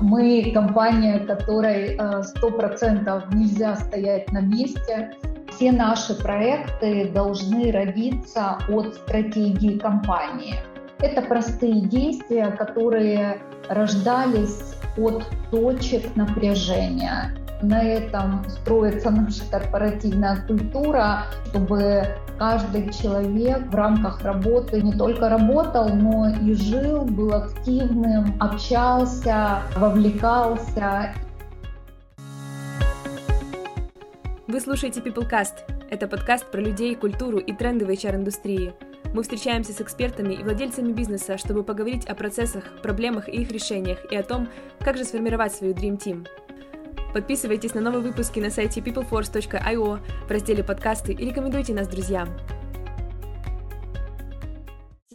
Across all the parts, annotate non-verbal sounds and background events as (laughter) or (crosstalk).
Мы компания, которой 100% нельзя стоять на месте. Все наши проекты должны родиться от стратегии компании. Это простые действия, которые рождались от точек напряжения. На этом строится наша корпоративная культура, чтобы каждый человек в рамках работы не только работал, но и жил, был активным, общался, вовлекался. Вы слушаете PeopleCast. Это подкаст про людей, культуру и тренды в HR-индустрии. Мы встречаемся с экспертами и владельцами бизнеса, чтобы поговорить о процессах, проблемах и их решениях, и о том, как же сформировать свою Dream Team. Подписывайтесь на новые выпуски на сайте peopleforce.io в разделе «Подкасты» и рекомендуйте нас друзьям.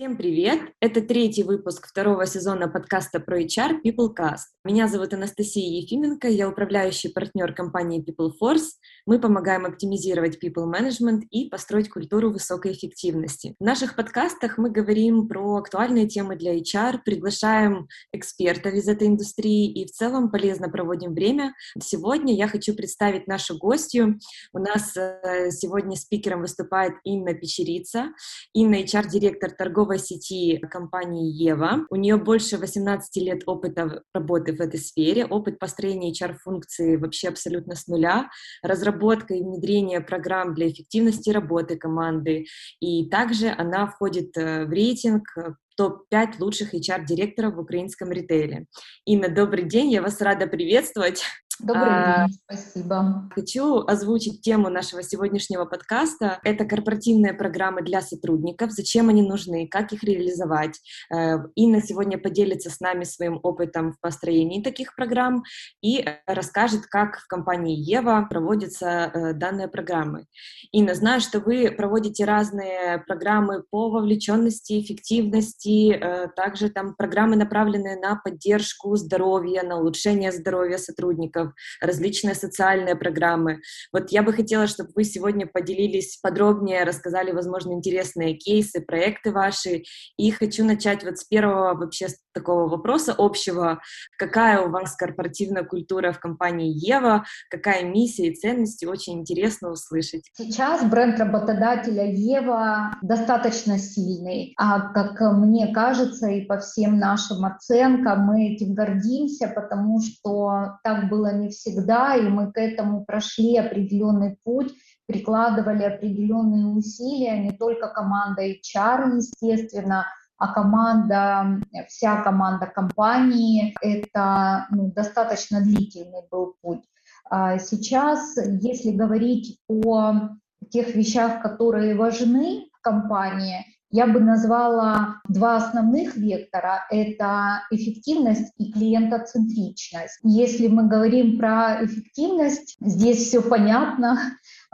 Всем привет! Это третий выпуск второго сезона подкаста про HR PeopleCast. Меня зовут Анастасия Ефименко, я управляющий партнер компании PeopleForce. Мы помогаем оптимизировать people management и построить культуру высокой эффективности. В наших подкастах мы говорим про актуальные темы для HR, приглашаем экспертов из этой индустрии и в целом полезно проводим время. Сегодня я хочу представить нашу гостью. У нас э, сегодня спикером выступает Инна Печерица. Инна HR-директор торговой торговой сети компании Ева. У нее больше 18 лет опыта работы в этой сфере, опыт построения HR-функции вообще абсолютно с нуля, разработка и внедрение программ для эффективности работы команды. И также она входит э, в рейтинг э, топ-5 лучших HR-директоров в украинском ритейле. Инна, добрый день, я вас рада приветствовать. Добрый а, день, спасибо. Хочу озвучить тему нашего сегодняшнего подкаста. Это корпоративные программы для сотрудников, зачем они нужны, как их реализовать. Э, Инна сегодня поделится с нами своим опытом в построении таких программ и расскажет, как в компании Ева проводятся э, данные программы. Инна, знаю, что вы проводите разные программы по вовлеченности, эффективности, э, также там программы, направленные на поддержку здоровья, на улучшение здоровья сотрудников различные социальные программы. Вот я бы хотела, чтобы вы сегодня поделились подробнее, рассказали, возможно, интересные кейсы, проекты ваши. И хочу начать вот с первого вообще такого вопроса общего. Какая у вас корпоративная культура в компании Ева? Какая миссия и ценности? Очень интересно услышать. Сейчас бренд работодателя Ева достаточно сильный. А как мне кажется, и по всем нашим оценкам, мы этим гордимся, потому что так было не всегда, и мы к этому прошли определенный путь, прикладывали определенные усилия, не только команда HR, естественно, а команда, вся команда компании, это ну, достаточно длительный был путь. А сейчас, если говорить о тех вещах, которые важны в компании, я бы назвала два основных вектора – это эффективность и клиентоцентричность. Если мы говорим про эффективность, здесь все понятно.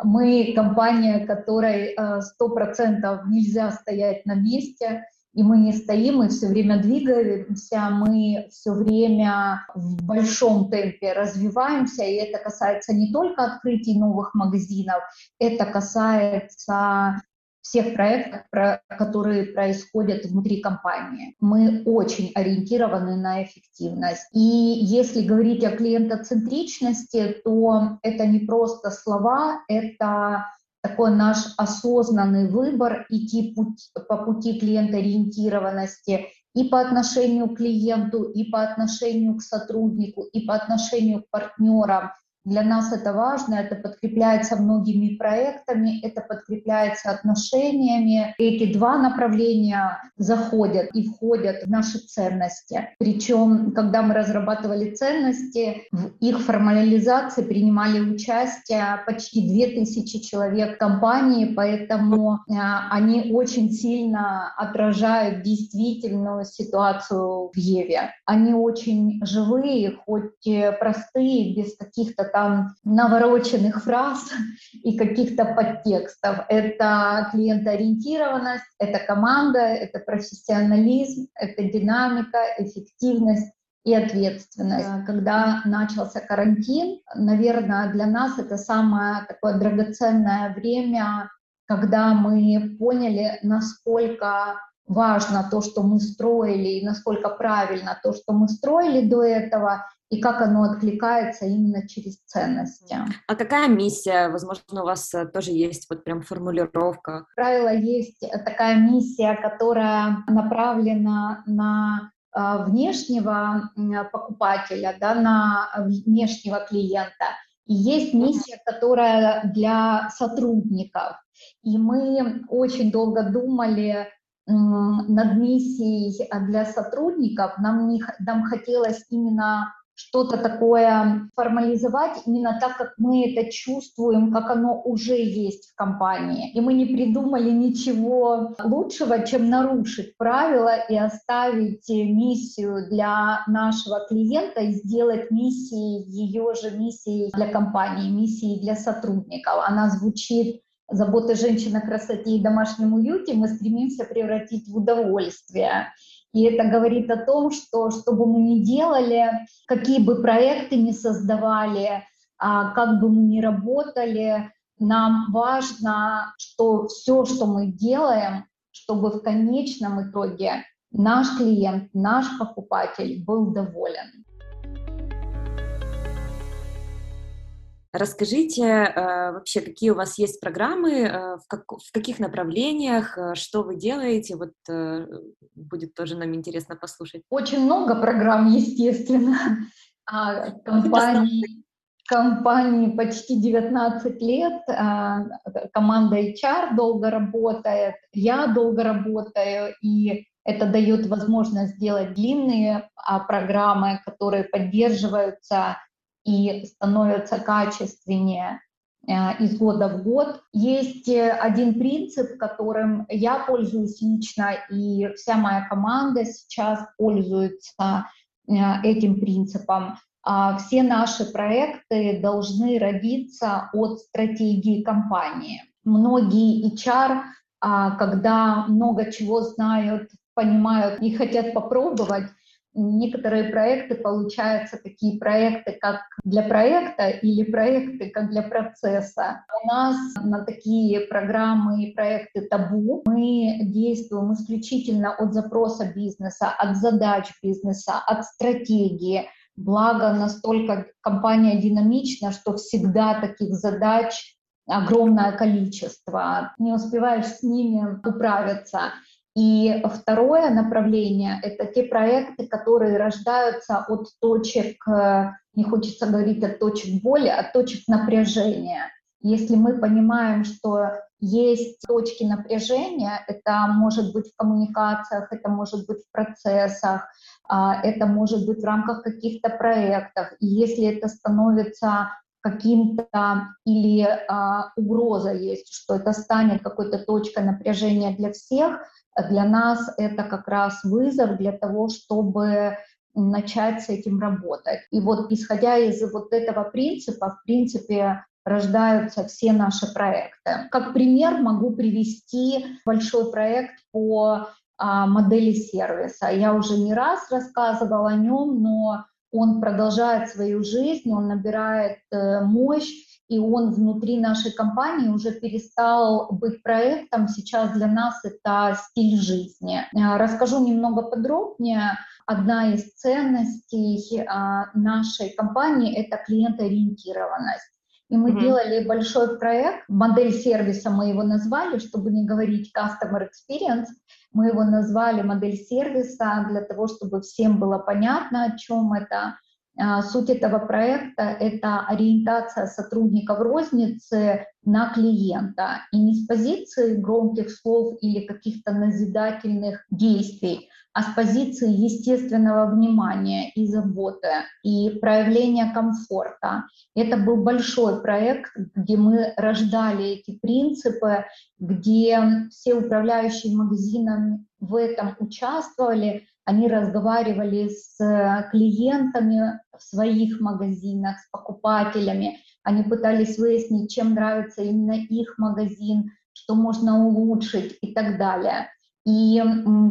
Мы компания, которой 100% э, нельзя стоять на месте, и мы не стоим, мы все время двигаемся, мы все время в большом темпе развиваемся, и это касается не только открытий новых магазинов, это касается всех проектов, которые происходят внутри компании. Мы очень ориентированы на эффективность. И если говорить о клиентоцентричности, то это не просто слова, это такой наш осознанный выбор идти путь, по пути клиентоориентированности и по отношению к клиенту, и по отношению к сотруднику, и по отношению к партнерам, для нас это важно, это подкрепляется многими проектами, это подкрепляется отношениями. Эти два направления заходят и входят в наши ценности. Причем, когда мы разрабатывали ценности, в их формализации принимали участие почти 2000 человек компании, поэтому а, они очень сильно отражают действительную ситуацию в Еве. Они очень живые, хоть простые, без каких-то там навороченных фраз (laughs) и каких-то подтекстов. Это клиентоориентированность, это команда, это профессионализм, это динамика, эффективность и ответственность. Когда начался карантин, наверное, для нас это самое такое драгоценное время, когда мы поняли, насколько важно то, что мы строили, и насколько правильно то, что мы строили до этого, и как оно откликается именно через ценности. А какая миссия? Возможно, у вас э, тоже есть вот прям формулировка. Как правило, есть такая миссия, которая направлена на э, внешнего покупателя, да, на внешнего клиента. И есть миссия, которая для сотрудников. И мы очень долго думали над миссией для сотрудников. Нам, не, нам хотелось именно что-то такое формализовать именно так, как мы это чувствуем, как оно уже есть в компании. И мы не придумали ничего лучшего, чем нарушить правила и оставить миссию для нашего клиента и сделать миссией ее же миссией для компании, миссией для сотрудников. Она звучит заботы женщин о красоте и домашнем уюте мы стремимся превратить в удовольствие. И это говорит о том, что что бы мы ни делали, какие бы проекты ни создавали, а, как бы мы ни работали, нам важно, что все, что мы делаем, чтобы в конечном итоге наш клиент, наш покупатель был доволен. Расскажите э, вообще, какие у вас есть программы, э, в, как, в каких направлениях, э, что вы делаете, вот э, будет тоже нам интересно послушать. Очень много программ, естественно. (laughs) А, компании, компании почти 19 лет, а, команда HR долго работает, я долго работаю, и это дает возможность сделать длинные а, программы, которые поддерживаются и становятся качественнее э, из года в год. Есть э, один принцип, которым я пользуюсь лично, и вся моя команда сейчас пользуется э, этим принципом. А все наши проекты должны родиться от стратегии компании. Многие HR, а, когда много чего знают, понимают и хотят попробовать, некоторые проекты получаются такие проекты, как для проекта или проекты, как для процесса. У нас на такие программы и проекты табу. Мы действуем исключительно от запроса бизнеса, от задач бизнеса, от стратегии. Благо, настолько компания динамична, что всегда таких задач огромное количество. Не успеваешь с ними управиться. И второе направление — это те проекты, которые рождаются от точек, э, не хочется говорить от точек боли, от точек напряжения. Если мы понимаем, что есть точки напряжения, это может быть в коммуникациях, это может быть в процессах, а, это может быть в рамках каких-то проектов. И если это становится каким-то или а, угроза есть, что это станет какой-то точкой напряжения для всех, для нас это как раз вызов для того, чтобы начать с этим работать. И вот исходя из вот этого принципа, в принципе, рождаются все наши проекты. Как пример могу привести большой проект по а, модели сервиса. Я уже не раз рассказывала о нем, но он продолжает свою жизнь, он набирает э, мощь, и он внутри нашей компании уже перестал быть проектом. Сейчас для нас это стиль жизни. Э, расскажу немного подробнее. Одна из ценностей а, нашей компании — это клиентоориентированность. И мы mm-hmm. делали большой проект, модель сервиса мы его назвали, чтобы не говорить customer experience, мы его назвали модель сервиса для того, чтобы всем было понятно, о чем это. А, суть этого проекта — это ориентация сотрудников розницы на клиента. И не с позиции громких слов или каких-то назидательных действий, а с позиции естественного внимания и заботы, и проявления комфорта. Это был большой проект, где мы рождали эти принципы, где все управляющие магазинами в этом участвовали, они разговаривали с э, клиентами в своих магазинах, с покупателями, они пытались выяснить, чем нравится именно их магазин, что можно улучшить и так далее. И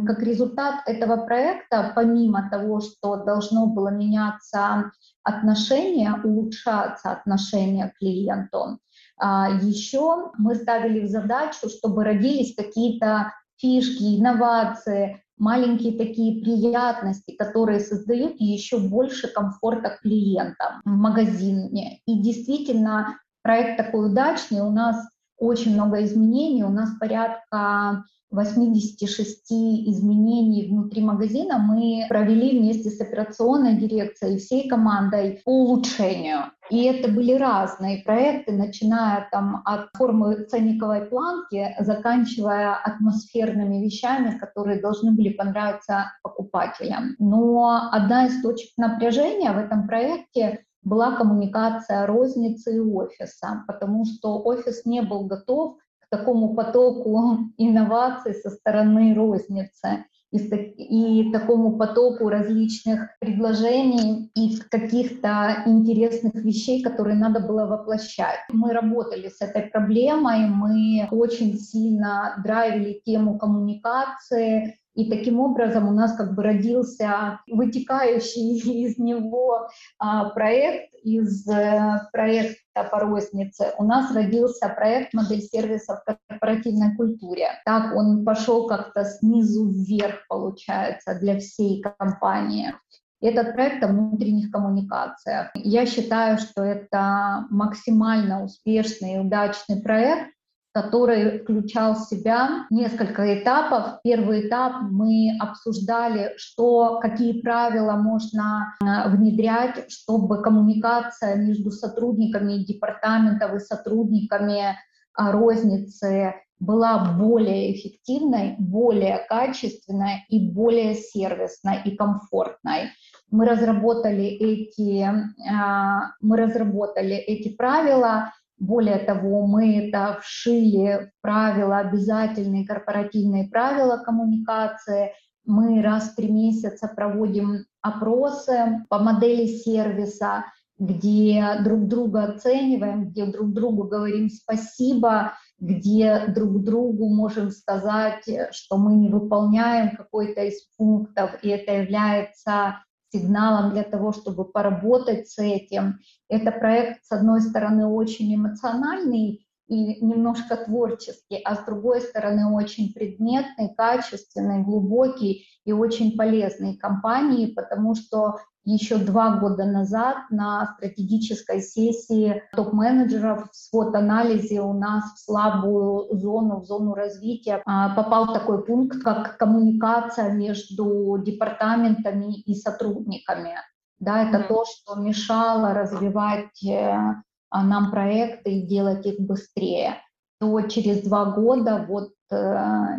как результат этого проекта, помимо того, что должно было меняться отношение, улучшаться отношение к клиенту, а, еще мы ставили в задачу, чтобы родились какие-то фишки, инновации, маленькие такие приятности, которые создают еще больше комфорта клиентам в магазине. И действительно, проект такой удачный, у нас очень много изменений, у нас порядка 86 изменений внутри магазина мы провели вместе с операционной дирекцией и всей командой по улучшению. И это были разные проекты, начиная там от формы ценниковой планки, заканчивая атмосферными вещами, которые должны были понравиться покупателям. Но одна из точек напряжения в этом проекте была коммуникация розницы и офиса, потому что офис не был готов такому потоку (laughs) инноваций со стороны розницы и, и такому потоку различных предложений и каких-то интересных вещей, которые надо было воплощать. Мы работали с этой проблемой, мы очень сильно драйвили тему коммуникации, и таким образом у нас как бы родился вытекающий (laughs) из него а, проект, из э, проекта по рознице. У нас родился проект модель сервиса в корпоративной культуре. Так он пошел как-то снизу вверх, получается, для всей компании. Этот проект о внутренних коммуникациях. Я считаю, что это максимально успешный и удачный проект, который включал в себя несколько этапов. Первый этап мы обсуждали, что, какие правила можно э, внедрять, чтобы коммуникация между сотрудниками департаментов и сотрудниками а, розницы была более эффективной, более качественной и более сервисной и комфортной. Мы разработали эти, а, мы разработали эти правила, более того, мы это вшили в правила, обязательные корпоративные правила коммуникации. Мы раз в три месяца проводим опросы по модели сервиса, где друг друга оцениваем, где друг другу говорим спасибо, где друг другу можем сказать, что мы не выполняем какой-то из пунктов, и это является сигналом для того, чтобы поработать с этим. Это проект, с одной стороны, очень эмоциональный и немножко творческий, а с другой стороны, очень предметный, качественный, глубокий и очень полезный компании, потому что еще два года назад на стратегической сессии топ-менеджеров в свод-анализе у нас в слабую зону, в зону развития а, попал такой пункт, как коммуникация между департаментами и сотрудниками. Да, это mm-hmm. то, что мешало развивать э, нам проекты и делать их быстрее. То через два года, вот э,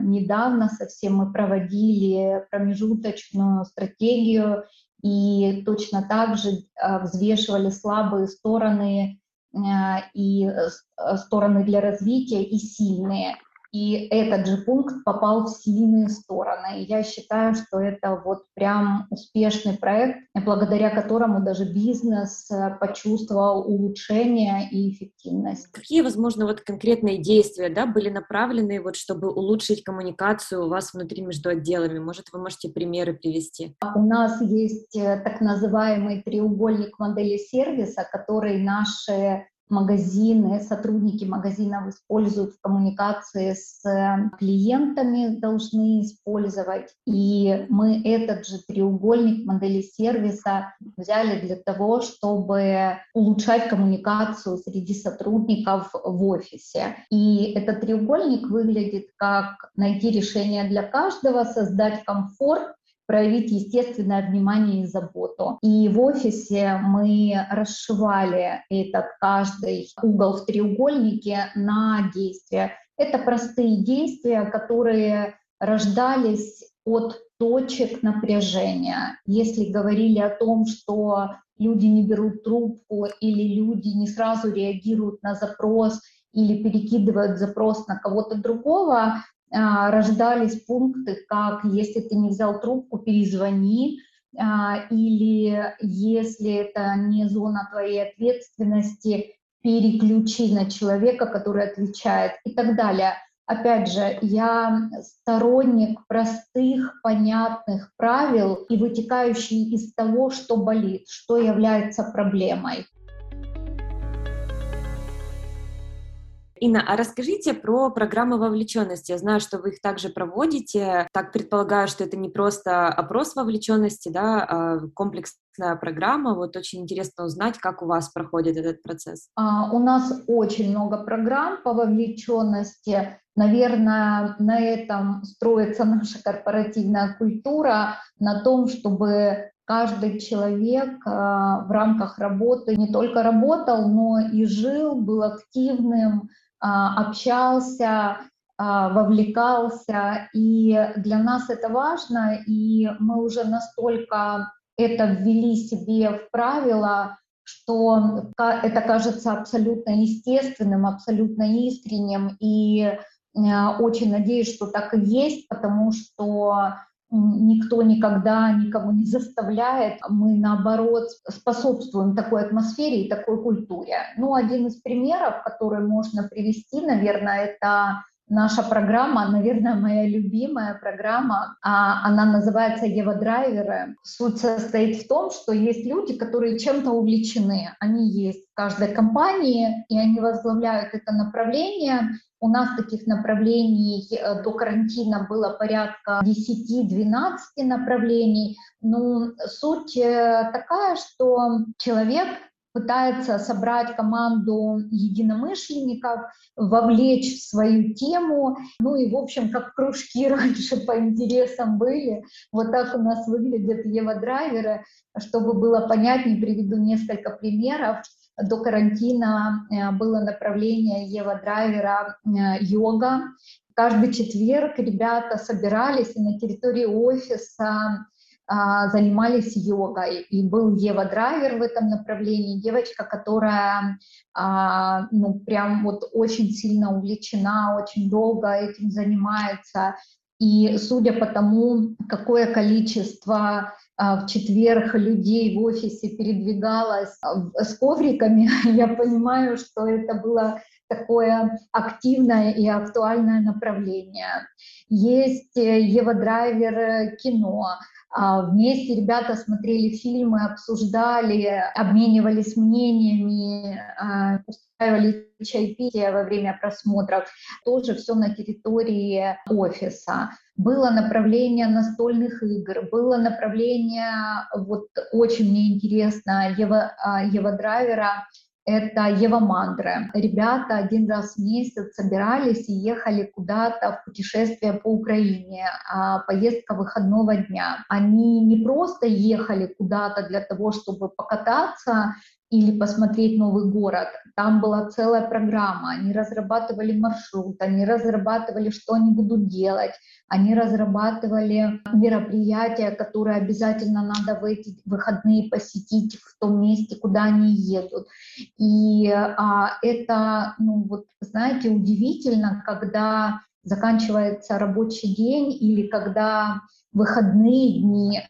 недавно совсем мы проводили промежуточную стратегию и точно так же э, взвешивали слабые стороны э, и э, стороны для развития и сильные. И этот же пункт попал в сильные стороны. И я считаю, что это вот прям успешный проект, благодаря которому даже бизнес э, почувствовал улучшение и эффективность. Какие, возможно, вот конкретные действия да, были направлены, вот, чтобы улучшить коммуникацию у вас внутри между отделами? Может, вы можете примеры привести? У нас есть э, так называемый треугольник модели сервиса, который наши магазины, сотрудники магазинов используют в коммуникации с э, клиентами, должны использовать. И мы этот же треугольник модели сервиса взяли для того, чтобы улучшать коммуникацию среди сотрудников в офисе. И этот треугольник выглядит как найти решение для каждого, создать комфорт проявить естественное внимание и заботу. И в офисе мы расшивали этот каждый угол в треугольнике на действия. Это простые действия, которые рождались от точек напряжения. Если говорили о том, что люди не берут трубку или люди не сразу реагируют на запрос или перекидывают запрос на кого-то другого, рождались пункты, как если ты не взял трубку, перезвони, а, или если это не зона твоей ответственности, переключи на человека, который отвечает и так далее. Опять же, я сторонник простых, понятных правил и вытекающих из того, что болит, что является проблемой. Инна, а расскажите про программы вовлеченности. Я знаю, что вы их также проводите. Так предполагаю, что это не просто опрос вовлеченности, да, а комплексная программа. Вот очень интересно узнать, как у вас проходит этот процесс. А, у нас очень много программ по вовлеченности. Наверное, на этом строится (laughs) наша корпоративная культура, на том, чтобы каждый человек в рамках работы не только работал, но и жил, был активным, а, общался, а, вовлекался. И для нас это важно, и мы уже настолько это ввели себе в правила, что это кажется абсолютно естественным, абсолютно искренним. И очень надеюсь, что так и есть, потому что никто никогда никого не заставляет. Мы, наоборот, способствуем такой атмосфере и такой культуре. Ну, один из примеров, который можно привести, наверное, это наша программа, наверное, моя любимая программа, а она называется «Ева Драйверы». Суть состоит в том, что есть люди, которые чем-то увлечены. Они есть в каждой компании, и они возглавляют это направление, у нас таких направлений э, до карантина было порядка 10-12 направлений. Но суть э, такая, что человек пытается собрать команду единомышленников, вовлечь в свою тему. Ну и, в общем, как кружки (laughs) раньше по интересам были, вот так у нас выглядят Ева-драйверы. Чтобы было понятнее, приведу несколько примеров до карантина э, было направление Ева Драйвера э, йога. Каждый четверг ребята собирались и на территории офиса а, занимались йогой. И был Ева Драйвер в этом направлении, девочка, которая а, ну, прям вот очень сильно увлечена, очень долго этим занимается. И судя по тому, какое количество в четверг людей в офисе передвигалось а, с ковриками, (laughs) я понимаю, что это было такое активное и актуальное направление. Есть э, Ева Драйвер э, кино. А, вместе ребята смотрели фильмы, обсуждали, обменивались мнениями, устраивали чайпитие во время просмотров. Тоже все на территории офиса было направление настольных игр, было направление, вот очень мне интересно, Ева, а, Ева Драйвера, это Ева Мандры. Ребята один раз в месяц собирались и ехали куда-то в путешествие по Украине, а поездка выходного дня. Они не просто ехали куда-то для того, чтобы покататься, или посмотреть новый город. Там была целая программа. Они разрабатывали маршрут, они разрабатывали, что они будут делать, они разрабатывали мероприятия, которые обязательно надо в эти выходные посетить в том месте, куда они едут. И а, это, ну вот, знаете, удивительно, когда заканчивается рабочий день или когда выходные дни,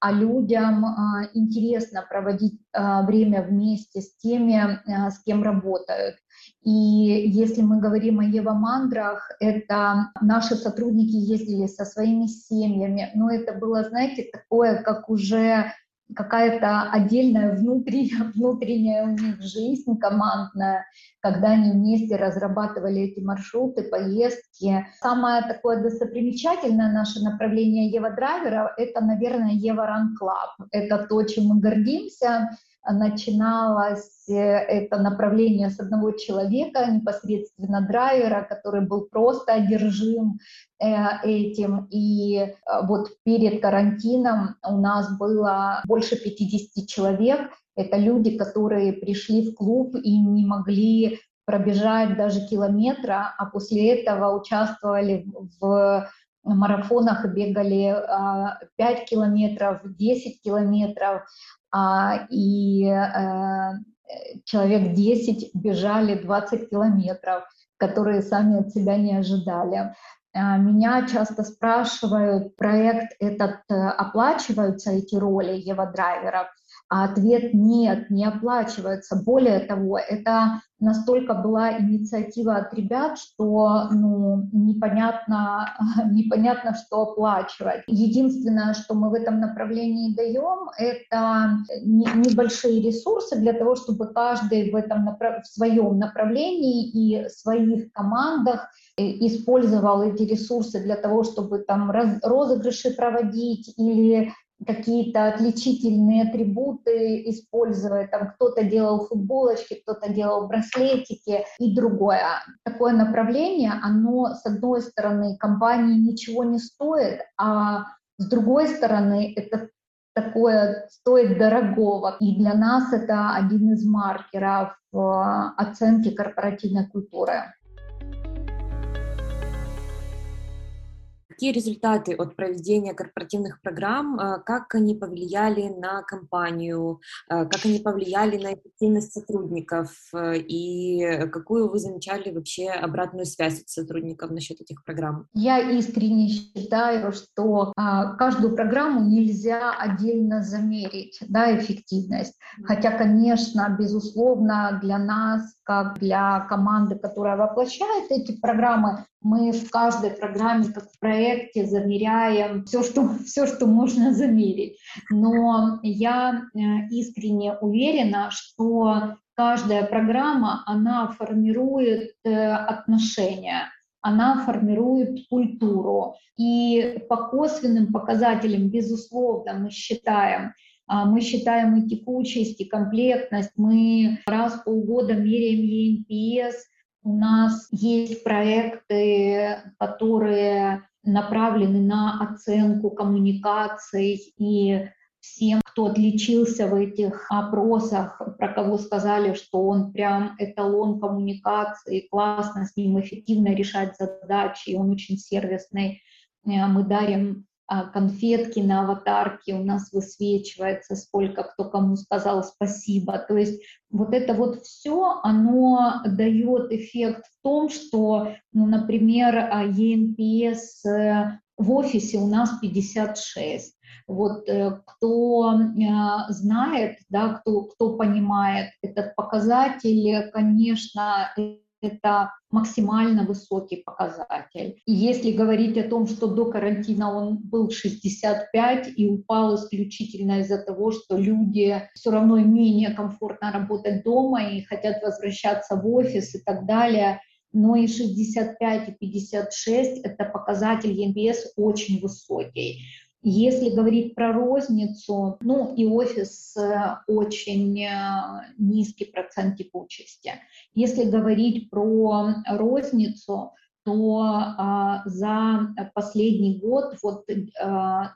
а людям а, интересно проводить а, время вместе с теми, а, с кем работают. И если мы говорим о EVA-мандрах, это наши сотрудники ездили со своими семьями, но это было, знаете, такое, как уже какая-то отдельная внутренняя, (laughs) внутренняя у них жизнь командная, когда они вместе разрабатывали эти маршруты, поездки. Самое такое достопримечательное наше направление EVA Драйвера — это, наверное, EVA Run Club. Это то, чем мы гордимся, начиналось э, это направление с одного человека, непосредственно драйвера, который был просто одержим э, этим. И э, вот перед карантином у нас было больше 50 человек. Это люди, которые пришли в клуб и не могли пробежать даже километра, а после этого участвовали в марафонах бегали 5 километров, 10 километров, а, и э, человек 10 бежали 20 километров, которые сами от себя не ожидали. А, меня часто спрашивают, проект этот э, оплачиваются эти роли Ева драйверов. А ответ нет, не оплачивается. Более того, это настолько была инициатива от ребят, что ну, непонятно, (laughs) непонятно, что оплачивать. Единственное, что мы в этом направлении даем, это небольшие ресурсы для того, чтобы каждый в, этом в своем направлении и в своих командах э, использовал эти ресурсы для того, чтобы там розыгрыши проводить или какие-то отличительные атрибуты используя. Там кто-то делал футболочки, кто-то делал браслетики и другое. Такое направление, оно, с одной стороны, компании ничего не стоит, а с другой стороны, это такое стоит дорогого. И для нас это один из маркеров э, оценки корпоративной культуры. Какие результаты от проведения корпоративных программ, э, как они повлияли на компанию, э, как они повлияли на эффективность сотрудников э, и какую вы замечали вообще обратную связь от сотрудников насчет этих программ? Я искренне считаю, что а, каждую программу нельзя отдельно замерить, да, эффективность. Хотя, конечно, безусловно, для нас, как для команды, которая воплощает эти программы, мы в каждой программе, как в проекте, замеряем все, что, (laughs) все, что можно замерить. Но я э, искренне уверена, что каждая программа, она формирует э, отношения, она формирует культуру. И по косвенным показателям, безусловно, мы считаем, а, мы считаем и текучесть, и комплектность. Мы раз в полгода меряем ENPS, у нас есть проекты, которые направлены на оценку коммуникаций и всем, кто отличился в этих опросах, про кого сказали, что он прям эталон коммуникации, классно с ним эффективно решать задачи, он очень сервисный. Э, мы дарим конфетки на аватарке у нас высвечивается, сколько кто кому сказал спасибо. То есть вот это вот все, оно дает эффект в том, что, ну, например, а, ЕНПС э, в офисе у нас 56. Вот э, кто э, знает, да, кто, кто понимает этот показатель, конечно, это максимально высокий показатель. И если говорить о том, что до карантина он был 65 и упал исключительно из-за того, что люди все равно менее комфортно работать дома и хотят возвращаться в офис и так далее, но и 65 и 56 – это показатель ЕНПС очень высокий. Если говорить про розницу, ну и офис э, очень э, низкий процент текучести. Если говорить про розницу, то а, за последний год, вот а,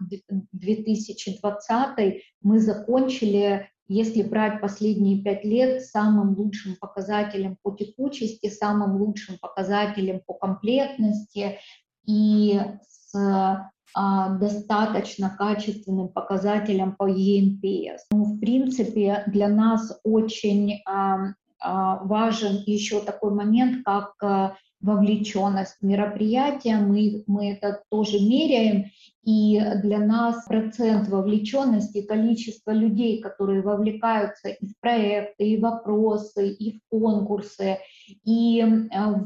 2020, мы закончили, если брать последние пять лет, самым лучшим показателем по текучести, самым лучшим показателем по комплектности и с достаточно качественным показателям по ENPS. Ну, в принципе, для нас очень а, а, важен еще такой момент, как вовлеченность в мероприятия, мы, мы это тоже меряем, и для нас процент вовлеченности, количество людей, которые вовлекаются и в проекты, и в вопросы, и в конкурсы, и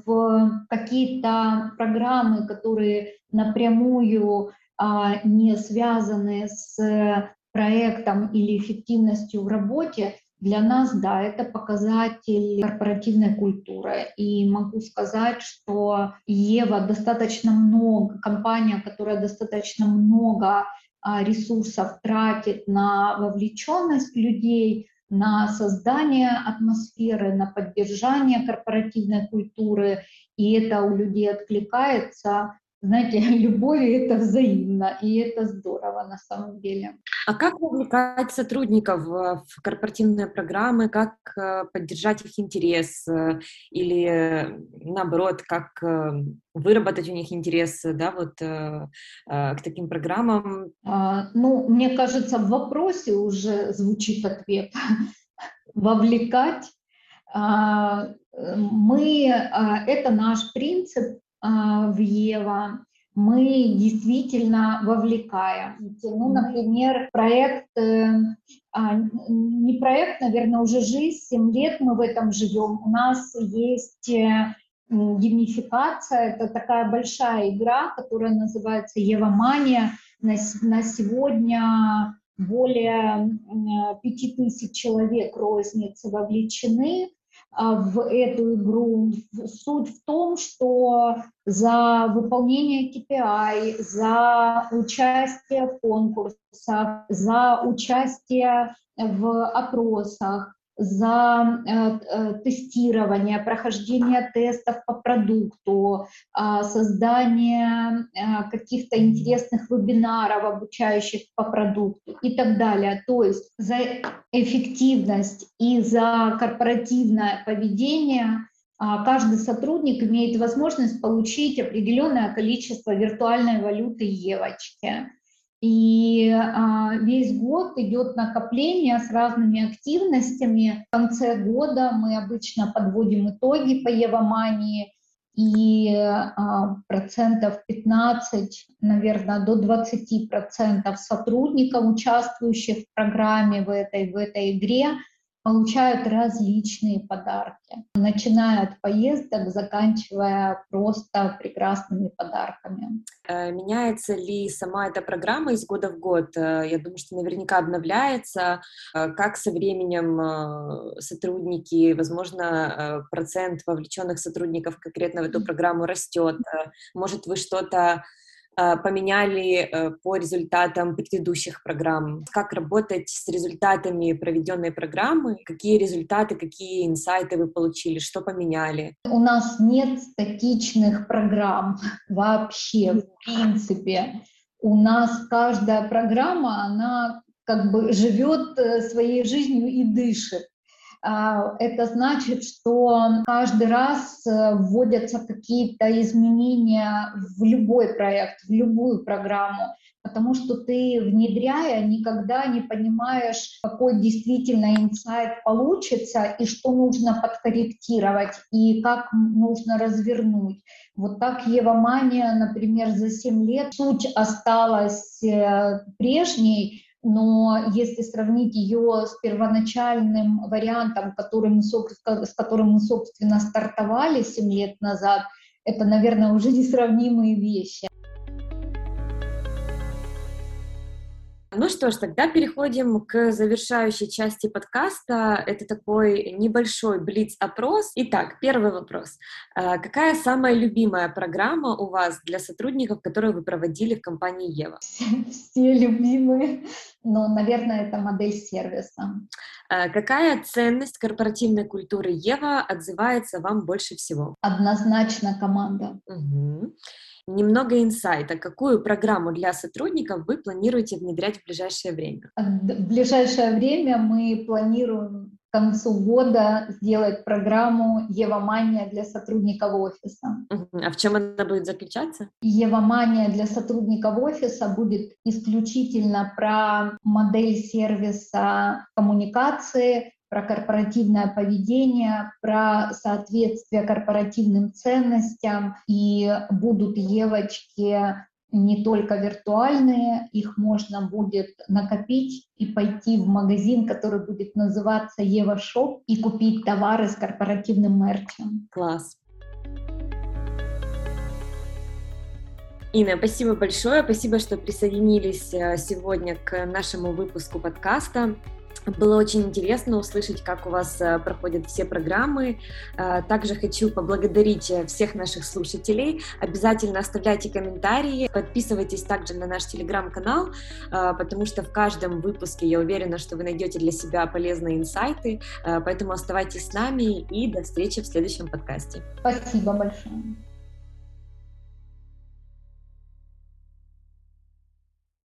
в какие-то программы, которые напрямую а, не связаны с проектом или эффективностью в работе, для нас, да, это показатель корпоративной культуры. И могу сказать, что Ева достаточно много, компания, которая достаточно много а, ресурсов тратит на вовлеченность людей, на создание атмосферы, на поддержание корпоративной культуры, и это у людей откликается, знаете, (laughs) любовь это взаимно, и это здорово на самом деле. А как вовлекать сотрудников в корпоративные программы, как э, поддержать их интерес э, или наоборот, как э, выработать у них интерес да, вот, к таким программам? А, ну, мне кажется, в вопросе уже звучит ответ. (laughs) Вовлекать. А, мы, а, это наш принцип, в Ева, мы действительно вовлекаем. Ну, например, проект э, а, не проект, наверное, уже жизнь, 7 лет мы в этом живем. У нас есть геймификация, это такая большая игра, которая называется Евамания. На, на сегодня более 5000 человек розницы вовлечены а, в эту игру. Суть в том, что за выполнение KPI, за участие в конкурсах, за участие в опросах, за э, э, тестирование, прохождение тестов по продукту, а, создание э, каких-то интересных вебинаров, обучающих по продукту и так далее. То есть за эффективность и за корпоративное поведение а, каждый сотрудник имеет возможность получить определенное количество виртуальной валюты Евочки. И а, весь год идет накопление с разными активностями. В конце года мы обычно подводим итоги по Евомании, и а, процентов 15, наверное, до 20 процентов сотрудников, участвующих в программе в этой, в этой игре, получают различные подарки, начиная от поездок, заканчивая просто прекрасными подарками. Э, меняется ли сама эта программа из года в год? Э, я думаю, что наверняка обновляется. Э, как со временем сотрудники, возможно, процент вовлеченных сотрудников конкретно в эту программу растет? Может, вы что-то поменяли э, по результатам предыдущих программ? Как работать с результатами проведенной программы? Какие результаты, какие инсайты вы получили? Что поменяли? У нас нет статичных программ (laughs) вообще, в принципе. У нас каждая программа, она как бы живет э, своей жизнью и дышит. А, это значит, что каждый раз э, вводятся какие-то изменения в любой проект, в любую программу, потому что ты, внедряя, никогда не понимаешь, какой действительно инсайт получится и что нужно подкорректировать и как нужно развернуть. Вот так Ева Мания, например, за 7 лет суть осталась э, прежней, но если сравнить ее с первоначальным вариантом, который мы, с которым мы, собственно, стартовали 7 лет назад, это, наверное, уже (laughs) несравнимые вещи. Ну что ж, тогда переходим к завершающей части подкаста. Это такой небольшой блиц-опрос. Итак, первый вопрос. А, какая самая любимая программа у вас для сотрудников, которую вы проводили в компании Ева? Все, все любимые, но, наверное, это модель сервиса. А, какая ценность корпоративной культуры Ева отзывается вам больше всего? Однозначно команда. Угу. Немного инсайта. Какую программу для сотрудников вы планируете внедрять в ближайшее время? В ближайшее время мы планируем к концу года сделать программу Евомания для сотрудников офиса. А в чем она будет заключаться? Евомания для сотрудников офиса будет исключительно про модель сервиса коммуникации, про корпоративное поведение, про соответствие корпоративным ценностям. И будут девочки не только виртуальные, их можно будет накопить и пойти в магазин, который будет называться Ева Шоп и купить товары с корпоративным мерчем. Класс. Инна, спасибо большое, спасибо, что присоединились э, сегодня к нашему выпуску подкаста. Было очень интересно услышать, как у вас э, проходят все программы. Э, также хочу поблагодарить э, всех наших слушателей. Обязательно оставляйте комментарии, подписывайтесь также на наш телеграм-канал, потому что в каждом выпуске я уверена, что вы найдете для себя полезные инсайты. Поэтому оставайтесь с нами и до встречи в следующем подкасте. Спасибо большое.